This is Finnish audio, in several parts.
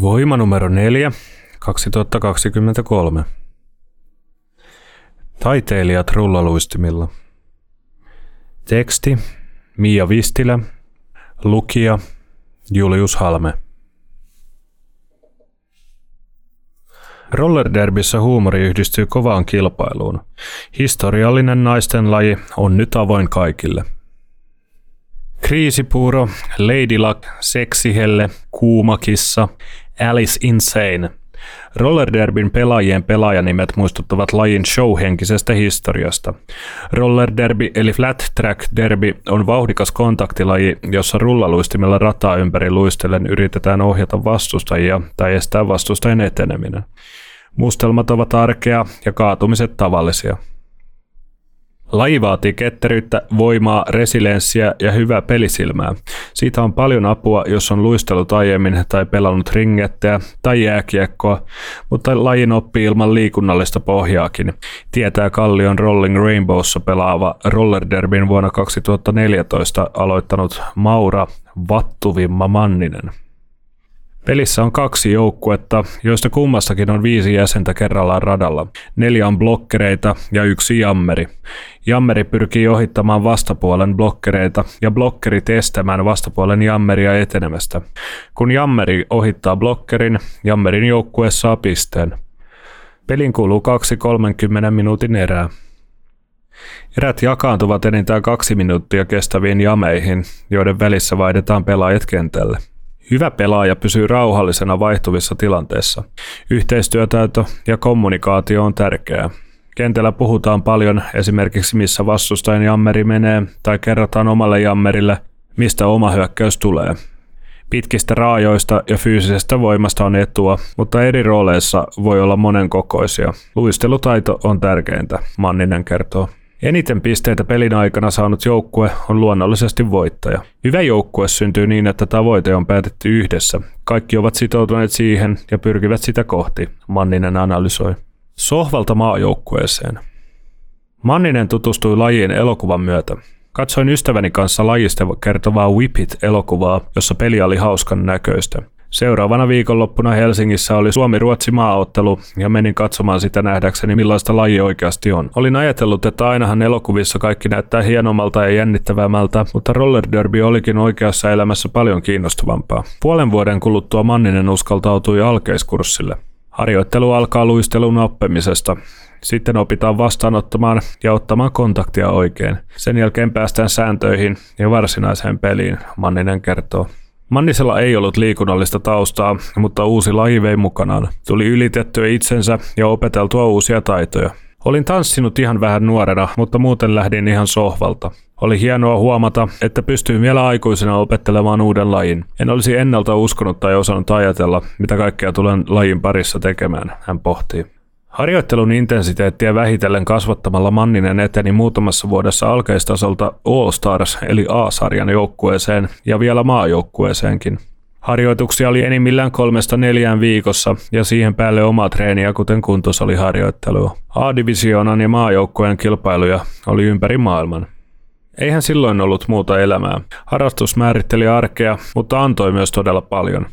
Voima numero 4, 2023. Taiteilijat rullaluistimilla. Teksti Mia Vistilä. Lukija Julius Halme. Rollerderbissä huumori yhdistyy kovaan kilpailuun. Historiallinen naisten laji on nyt avoin kaikille. Kriisipuuro, Lady Luck, Seksihelle, Kuumakissa, Alice Insane. Rollerderbin pelaajien pelaajanimet muistuttavat lajin showhenkisestä historiasta. Rollerderby eli flat track derby on vauhdikas kontaktilaji, jossa rullaluistimella rataa ympäri luistellen yritetään ohjata vastustajia tai estää vastustajien eteneminen. Mustelmat ovat arkea ja kaatumiset tavallisia. Laji vaatii ketteryyttä, voimaa, resilienssiä ja hyvää pelisilmää. Siitä on paljon apua, jos on luistellut aiemmin tai pelannut ringetteä tai jääkiekkoa, mutta lajin oppii ilman liikunnallista pohjaakin, tietää Kallion Rolling Rainbowssa pelaava Rollerderbin vuonna 2014 aloittanut Maura Vattuvimma Manninen. Pelissä on kaksi joukkuetta, joista kummassakin on viisi jäsentä kerrallaan radalla. Neljä on blokkereita ja yksi jammeri. Jammeri pyrkii ohittamaan vastapuolen blokkereita ja blokkerit estämään vastapuolen jammeria etenemästä. Kun jammeri ohittaa blokkerin, jammerin joukkue saa pisteen. Pelin kuuluu kaksi 30 minuutin erää. Erät jakaantuvat enintään kaksi minuuttia kestäviin jameihin, joiden välissä vaihdetaan pelaajat kentälle. Hyvä pelaaja pysyy rauhallisena vaihtuvissa tilanteissa. Yhteistyötäytö ja kommunikaatio on tärkeää. Kentällä puhutaan paljon esimerkiksi missä vastustajan jammeri menee tai kerrotaan omalle jammerille, mistä oma hyökkäys tulee. Pitkistä raajoista ja fyysisestä voimasta on etua, mutta eri rooleissa voi olla monenkokoisia. Luistelutaito on tärkeintä, Manninen kertoo. Eniten pisteitä pelin aikana saanut joukkue on luonnollisesti voittaja. Hyvä joukkue syntyy niin, että tavoite on päätetty yhdessä. Kaikki ovat sitoutuneet siihen ja pyrkivät sitä kohti, Manninen analysoi. Sohvalta maajoukkueeseen. Manninen tutustui lajiin elokuvan myötä. Katsoin ystäväni kanssa lajista kertovaa Whippit-elokuvaa, jossa peli oli hauskan näköistä. Seuraavana viikonloppuna Helsingissä oli Suomi-Ruotsi maaottelu ja menin katsomaan sitä nähdäkseni millaista laji oikeasti on. Olin ajatellut, että ainahan elokuvissa kaikki näyttää hienommalta ja jännittävämmältä, mutta roller derby olikin oikeassa elämässä paljon kiinnostavampaa. Puolen vuoden kuluttua Manninen uskaltautui alkeiskurssille. Harjoittelu alkaa luistelun oppimisesta. Sitten opitaan vastaanottamaan ja ottamaan kontaktia oikein. Sen jälkeen päästään sääntöihin ja varsinaiseen peliin, Manninen kertoo. Mannisella ei ollut liikunnallista taustaa, mutta uusi laji vei mukanaan. Tuli ylitettyä itsensä ja opeteltua uusia taitoja. Olin tanssinut ihan vähän nuorena, mutta muuten lähdin ihan sohvalta. Oli hienoa huomata, että pystyin vielä aikuisena opettelemaan uuden lajin. En olisi ennalta uskonut tai osannut ajatella, mitä kaikkea tulen lajin parissa tekemään, hän pohtii. Harjoittelun intensiteettiä vähitellen kasvattamalla Manninen eteni muutamassa vuodessa alkeistasolta All Stars eli A-sarjan joukkueeseen ja vielä maajoukkueeseenkin. Harjoituksia oli enimmillään kolmesta neljään viikossa ja siihen päälle omaa treeniä, kuten kuntosaliharjoittelua. A-divisioonan ja maajoukkueen kilpailuja oli ympäri maailman. Eihän silloin ollut muuta elämää. Harrastus määritteli arkea, mutta antoi myös todella paljon.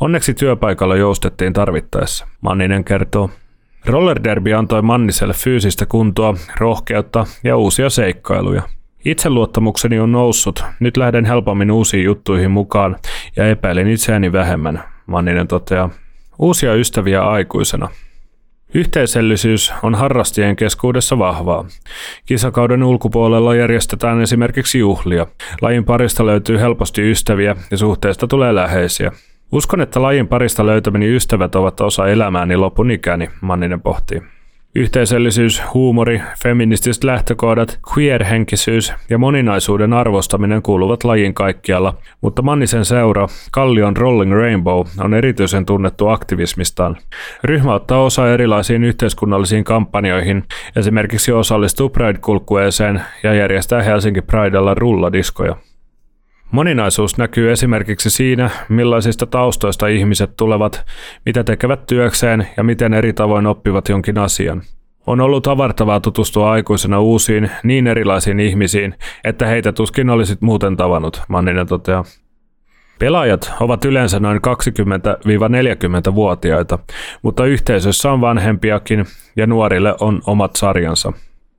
Onneksi työpaikalla joustettiin tarvittaessa, Manninen kertoo. Roller Derby antoi Manniselle fyysistä kuntoa, rohkeutta ja uusia seikkailuja. Itseluottamukseni on noussut, nyt lähden helpommin uusiin juttuihin mukaan ja epäilen itseäni vähemmän, Manninen toteaa. Uusia ystäviä aikuisena. Yhteisöllisyys on harrastien keskuudessa vahvaa. Kisakauden ulkopuolella järjestetään esimerkiksi juhlia. Lajin parista löytyy helposti ystäviä ja suhteesta tulee läheisiä. Uskon, että lajin parista löytämäni ystävät ovat osa elämääni lopun ikäni, Manninen pohtii. Yhteisöllisyys, huumori, feministiset lähtökohdat, queer-henkisyys ja moninaisuuden arvostaminen kuuluvat lajin kaikkialla, mutta Mannisen seura, Kallion Rolling Rainbow, on erityisen tunnettu aktivismistaan. Ryhmä ottaa osaa erilaisiin yhteiskunnallisiin kampanjoihin, esimerkiksi osallistuu Pride-kulkueeseen ja järjestää Helsinki Pridella rulladiskoja. Moninaisuus näkyy esimerkiksi siinä, millaisista taustoista ihmiset tulevat, mitä tekevät työkseen ja miten eri tavoin oppivat jonkin asian. On ollut avartavaa tutustua aikuisena uusiin, niin erilaisiin ihmisiin, että heitä tuskin olisit muuten tavannut, Manninen toteaa. Pelaajat ovat yleensä noin 20-40-vuotiaita, mutta yhteisössä on vanhempiakin ja nuorille on omat sarjansa.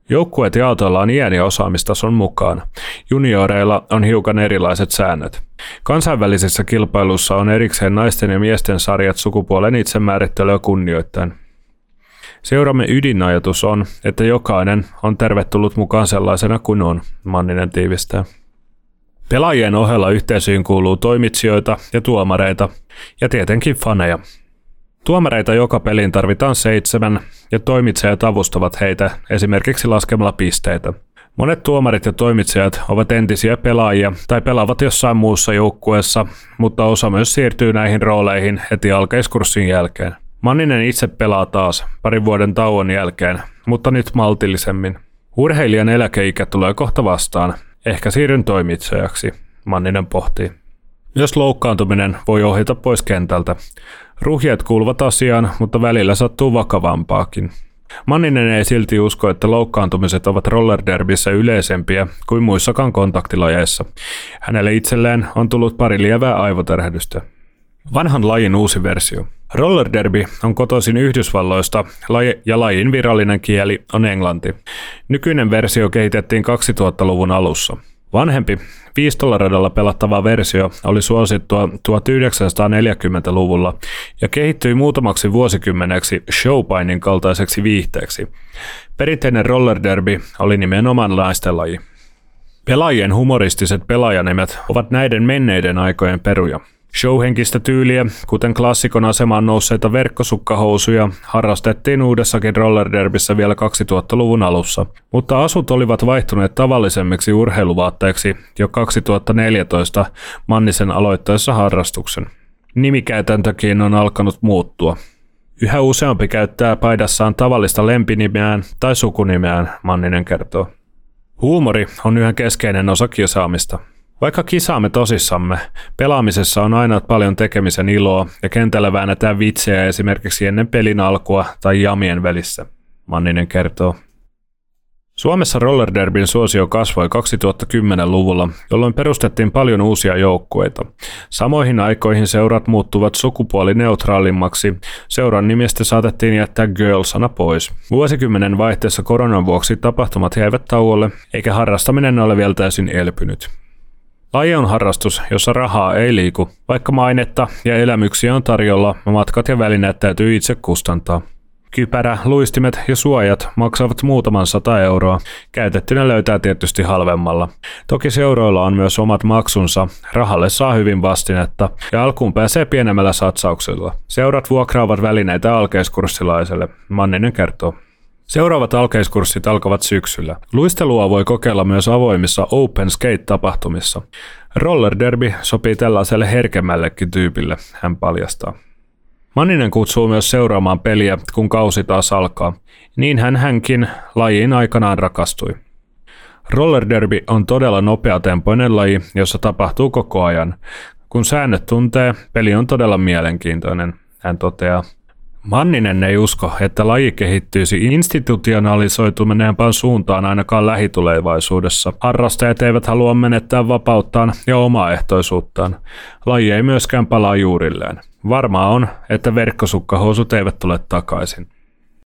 Joukkueet jaotellaan iän ja osaamistason mukaan. Junioreilla on hiukan erilaiset säännöt. Kansainvälisissä kilpailuissa on erikseen naisten ja miesten sarjat sukupuolen itsemäärittelyä kunnioittain. Seuramme ydinajatus on, että jokainen on tervetullut mukaan sellaisena kuin on, Manninen tiivistää. Pelaajien ohella yhteisöön kuuluu toimitsijoita ja tuomareita ja tietenkin faneja. Tuomareita joka peliin tarvitaan seitsemän ja toimitsijat avustavat heitä esimerkiksi laskemalla pisteitä. Monet tuomarit ja toimitsijat ovat entisiä pelaajia tai pelaavat jossain muussa joukkueessa, mutta osa myös siirtyy näihin rooleihin heti alkeiskurssin jälkeen. Manninen itse pelaa taas parin vuoden tauon jälkeen, mutta nyt maltillisemmin. Urheilijan eläkeikä tulee kohta vastaan. Ehkä siirryn toimitsijaksi, Manninen pohtii. Myös loukkaantuminen voi ohjata pois kentältä. Ruhjat kuuluvat asiaan, mutta välillä sattuu vakavampaakin. Manninen ei silti usko, että loukkaantumiset ovat rollerderbissä yleisempiä kuin muissakaan kontaktilajeissa. Hänelle itselleen on tullut pari lievää aivoterhdystä. Vanhan lajin uusi versio. Roller derby on kotoisin Yhdysvalloista ja lajin virallinen kieli on englanti. Nykyinen versio kehitettiin 2000-luvun alussa. Vanhempi, Viistolla pelattava versio oli suosittua 1940-luvulla ja kehittyi muutamaksi vuosikymmeneksi showpainin kaltaiseksi viihteeksi. Perinteinen roller derby oli nimenomaan laistelaji. Pelaajien humoristiset pelaajanimet ovat näiden menneiden aikojen peruja. Showhenkistä tyyliä, kuten klassikon asemaan nousseita verkkosukkahousuja, harrastettiin uudessakin rollerderbissä vielä 2000-luvun alussa, mutta asut olivat vaihtuneet tavallisemmiksi urheiluvaatteiksi jo 2014 Mannisen aloittaessa harrastuksen. Nimikäytäntökin on alkanut muuttua. Yhä useampi käyttää paidassaan tavallista lempinimeään tai sukunimeään, Manninen kertoo. Huumori on yhä keskeinen osa kiusaamista. Vaikka kisaamme tosissamme, pelaamisessa on aina paljon tekemisen iloa ja kentällä väännetään vitsejä esimerkiksi ennen pelin alkua tai jamien välissä, Manninen kertoo. Suomessa rollerderbin suosio kasvoi 2010-luvulla, jolloin perustettiin paljon uusia joukkueita. Samoihin aikoihin seurat muuttuvat sukupuolineutraalimmaksi, seuran nimestä saatettiin jättää girl-sana pois. Vuosikymmenen vaihteessa koronan vuoksi tapahtumat jäivät tauolle, eikä harrastaminen ole vielä täysin elpynyt. Laji on harrastus, jossa rahaa ei liiku. Vaikka mainetta ja elämyksiä on tarjolla, matkat ja välineet täytyy itse kustantaa. Kypärä, luistimet ja suojat maksavat muutaman sata euroa. Käytettynä löytää tietysti halvemmalla. Toki seuroilla on myös omat maksunsa. Rahalle saa hyvin vastinetta ja alkuun pääsee pienemmällä satsauksella. Seurat vuokraavat välineitä alkeiskurssilaiselle, Manninen kertoo. Seuraavat alkeiskurssit alkavat syksyllä. Luistelua voi kokeilla myös avoimissa Open Skate-tapahtumissa. Roller derby sopii tällaiselle herkemmällekin tyypille, hän paljastaa. Manninen kutsuu myös seuraamaan peliä, kun kausi taas alkaa. Niin hän hänkin lajiin aikanaan rakastui. Roller derby on todella nopeatempoinen laji, jossa tapahtuu koko ajan. Kun säännöt tuntee, peli on todella mielenkiintoinen, hän toteaa. Manninen ei usko, että laji kehittyisi institutionalisoituneempaan suuntaan ainakaan lähitulevaisuudessa. Harrastajat eivät halua menettää vapauttaan ja omaehtoisuuttaan. Laji ei myöskään palaa juurilleen. Varmaa on, että verkkosukkahousut eivät tule takaisin.